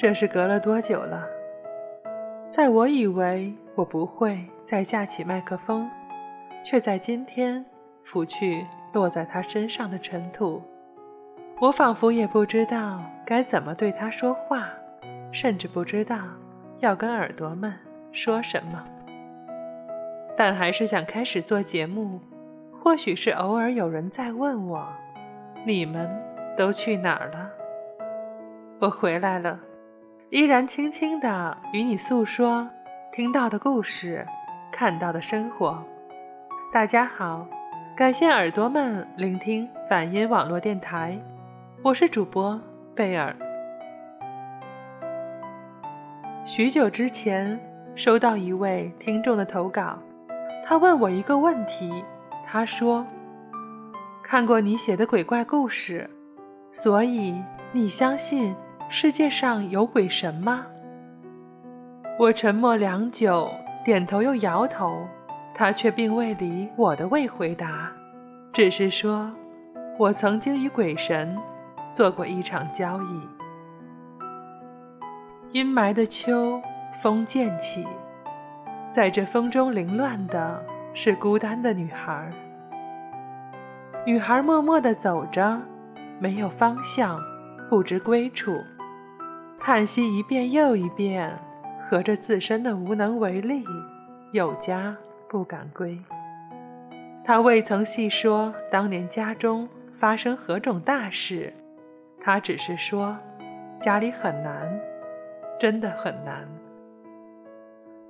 这是隔了多久了？在我以为我不会再架起麦克风，却在今天拂去落在他身上的尘土。我仿佛也不知道该怎么对他说话，甚至不知道要跟耳朵们说什么。但还是想开始做节目。或许是偶尔有人在问我：“你们都去哪儿了？”我回来了，依然轻轻地与你诉说听到的故事，看到的生活。大家好，感谢耳朵们聆听反音网络电台，我是主播贝尔。许久之前收到一位听众的投稿，他问我一个问题。他说：“看过你写的鬼怪故事，所以你相信世界上有鬼神吗？”我沉默良久，点头又摇头，他却并未理我的未回答，只是说：“我曾经与鬼神做过一场交易。”阴霾的秋，风渐起，在这风中凌乱的。是孤单的女孩。女孩默默地走着，没有方向，不知归处，叹息一遍又一遍，合着自身的无能为力，有家不敢归。他未曾细说当年家中发生何种大事，他只是说家里很难，真的很难。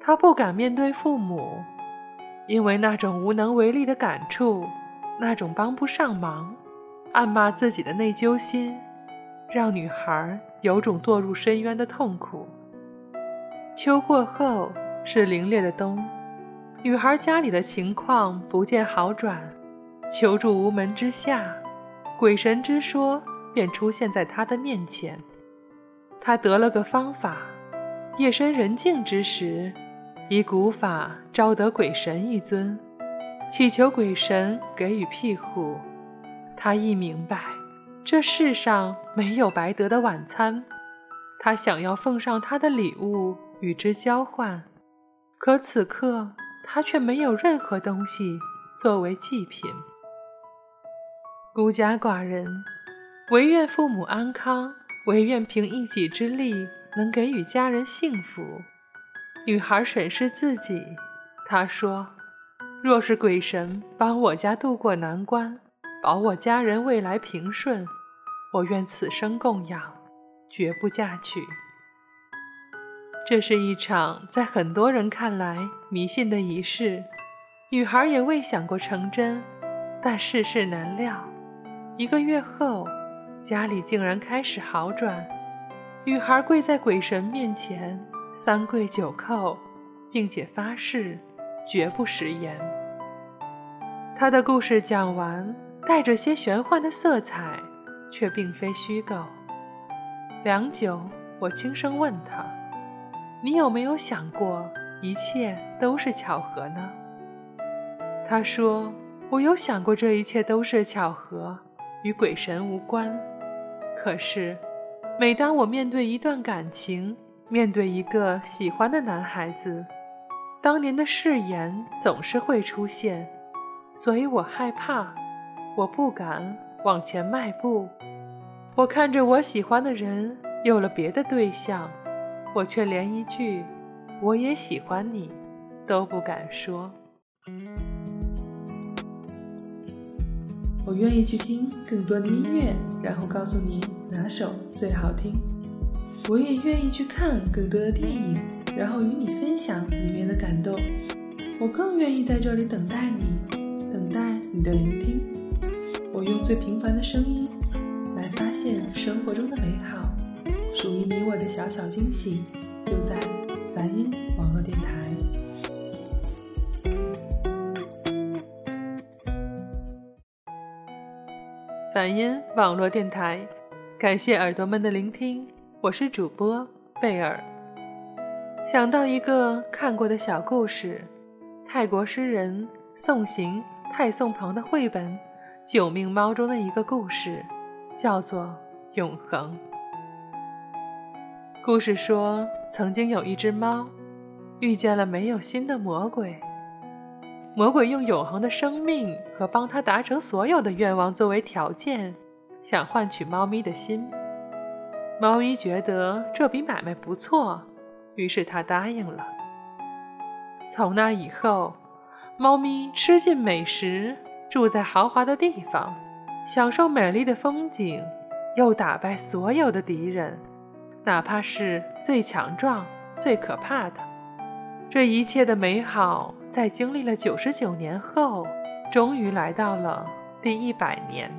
他不敢面对父母。因为那种无能为力的感触，那种帮不上忙、暗骂自己的内疚心，让女孩有种堕入深渊的痛苦。秋过后是凛冽的冬，女孩家里的情况不见好转，求助无门之下，鬼神之说便出现在她的面前。她得了个方法，夜深人静之时。以古法招得鬼神一尊，祈求鬼神给予庇护。他一明白，这世上没有白得的晚餐。他想要奉上他的礼物与之交换，可此刻他却没有任何东西作为祭品。孤家寡人，唯愿父母安康，唯愿凭一己之力能给予家人幸福。女孩审视自己，她说：“若是鬼神帮我家渡过难关，保我家人未来平顺，我愿此生供养，绝不嫁娶。”这是一场在很多人看来迷信的仪式，女孩也未想过成真，但世事难料，一个月后，家里竟然开始好转，女孩跪在鬼神面前。三跪九叩，并且发誓绝不食言。他的故事讲完，带着些玄幻的色彩，却并非虚构。良久，我轻声问他：“你有没有想过，一切都是巧合呢？”他说：“我有想过，这一切都是巧合，与鬼神无关。可是，每当我面对一段感情，”面对一个喜欢的男孩子，当年的誓言总是会出现，所以我害怕，我不敢往前迈步。我看着我喜欢的人有了别的对象，我却连一句“我也喜欢你”都不敢说。我愿意去听更多的音乐，然后告诉你哪首最好听。我也愿意去看更多的电影，然后与你分享里面的感动。我更愿意在这里等待你，等待你的聆听。我用最平凡的声音来发现生活中的美好，属于你我的小小惊喜，就在梵音网络电台。梵音网络电台，感谢耳朵们的聆听。我是主播贝尔。想到一个看过的小故事，泰国诗人宋行泰宋鹏的绘本《九命猫》中的一个故事，叫做《永恒》。故事说，曾经有一只猫，遇见了没有心的魔鬼。魔鬼用永恒的生命和帮他达成所有的愿望作为条件，想换取猫咪的心。猫咪觉得这笔买卖不错，于是他答应了。从那以后，猫咪吃尽美食，住在豪华的地方，享受美丽的风景，又打败所有的敌人。哪怕是最强壮、最可怕的，这一切的美好，在经历了九十九年后，终于来到了第一百年。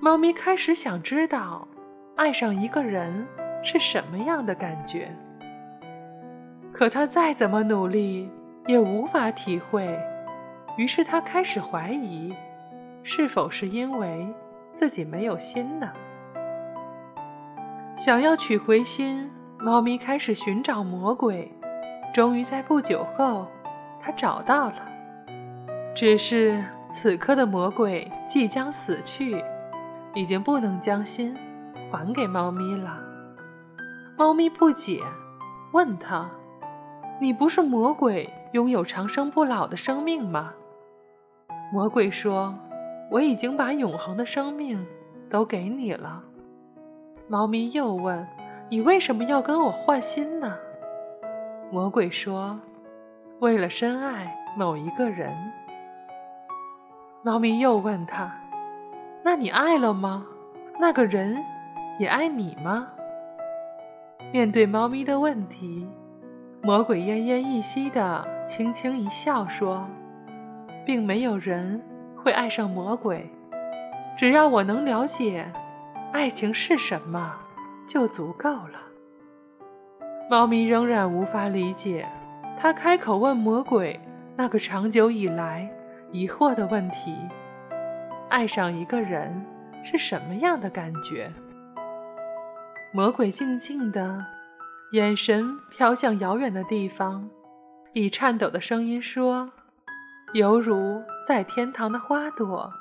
猫咪开始想知道，爱上一个人是什么样的感觉。可它再怎么努力，也无法体会。于是他开始怀疑，是否是因为自己没有心呢？想要取回心，猫咪开始寻找魔鬼。终于在不久后，它找到了。只是此刻的魔鬼即将死去，已经不能将心还给猫咪了。猫咪不解，问他：“你不是魔鬼，拥有长生不老的生命吗？”魔鬼说：“我已经把永恒的生命都给你了。”猫咪又问：“你为什么要跟我换心呢？”魔鬼说：“为了深爱某一个人。”猫咪又问他：“那你爱了吗？那个人也爱你吗？”面对猫咪的问题，魔鬼奄奄一息的轻轻一笑说：“并没有人会爱上魔鬼，只要我能了解。”爱情是什么，就足够了。猫咪仍然无法理解，它开口问魔鬼那个长久以来疑惑的问题：爱上一个人是什么样的感觉？魔鬼静静的，眼神飘向遥远的地方，以颤抖的声音说：“犹如在天堂的花朵，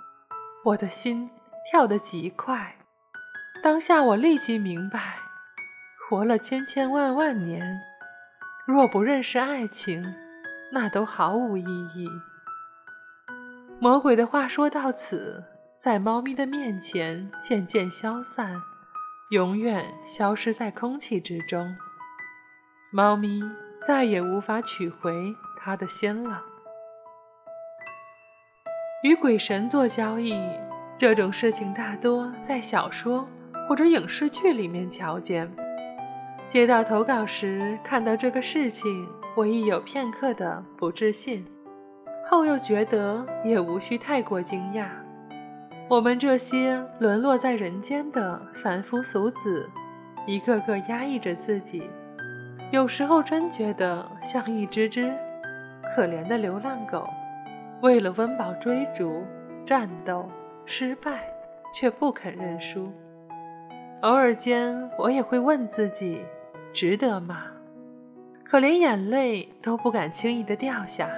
我的心跳得极快。”当下，我立即明白，活了千千万万年，若不认识爱情，那都毫无意义。魔鬼的话说到此，在猫咪的面前渐渐消散，永远消失在空气之中。猫咪再也无法取回它的心了。与鬼神做交易，这种事情大多在小说。或者影视剧里面瞧见，接到投稿时看到这个事情，我亦有片刻的不置信，后又觉得也无需太过惊讶。我们这些沦落在人间的凡夫俗子，一个个压抑着自己，有时候真觉得像一只只可怜的流浪狗，为了温饱追逐、战斗，失败却不肯认输。偶尔间，我也会问自己，值得吗？可连眼泪都不敢轻易的掉下，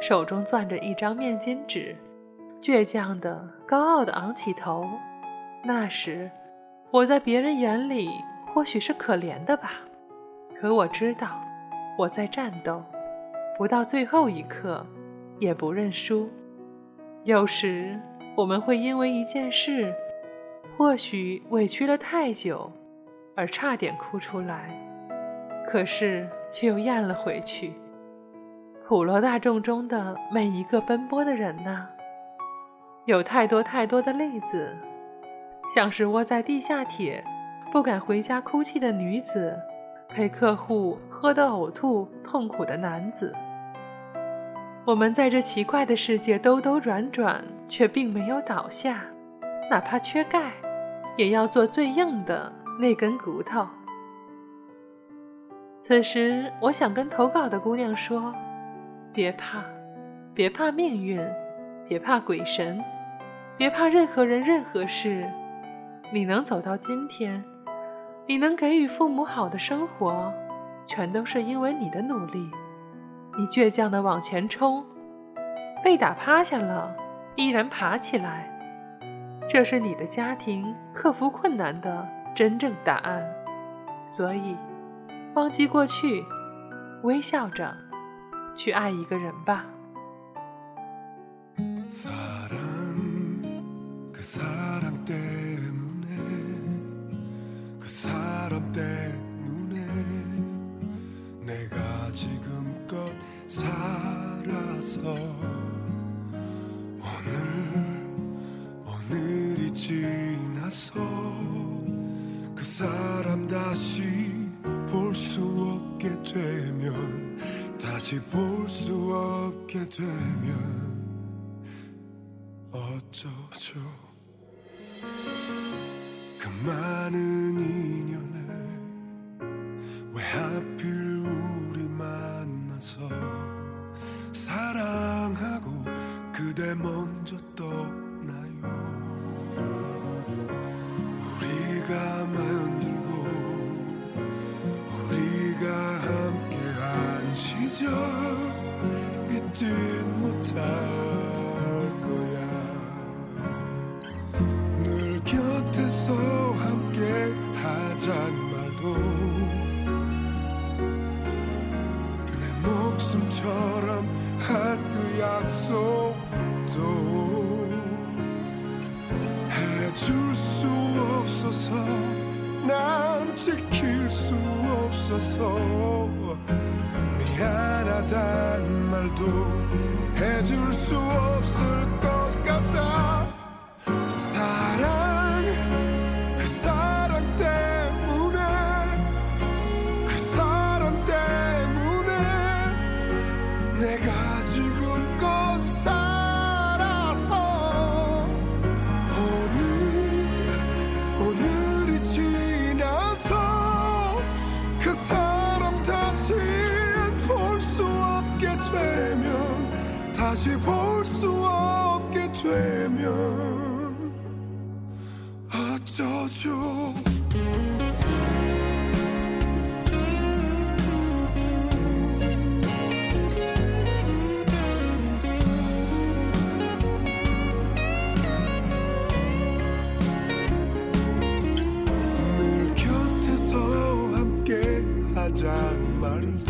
手中攥着一张面巾纸，倔强的、高傲的昂起头。那时，我在别人眼里或许是可怜的吧，可我知道，我在战斗，不到最后一刻，也不认输。有时，我们会因为一件事。或许委屈了太久，而差点哭出来，可是却又咽了回去。普罗大众中的每一个奔波的人呐，有太多太多的例子，像是窝在地下铁，不敢回家哭泣的女子，陪客户喝得呕吐痛苦的男子。我们在这奇怪的世界兜兜转转，却并没有倒下，哪怕缺钙。也要做最硬的那根骨头。此时，我想跟投稿的姑娘说：别怕，别怕命运，别怕鬼神，别怕任何人、任何事。你能走到今天，你能给予父母好的生活，全都是因为你的努力。你倔强的往前冲，被打趴下了，依然爬起来。这是你的家庭克服困难的真正答案，所以，忘记过去，微笑着去爱一个人吧。 있어. 오늘 오늘이 지나서 그 사람 다시 볼 수 없게 되면 다시 볼 수 없게 되면 어쩌죠? 그 많은 인연에 왜 하필 的梦。 없어서 미안하단 말도 해줄 수 없을 다시 볼 수 없게 되면 어쩌죠? 늘 곁에서 함께 하잔 말도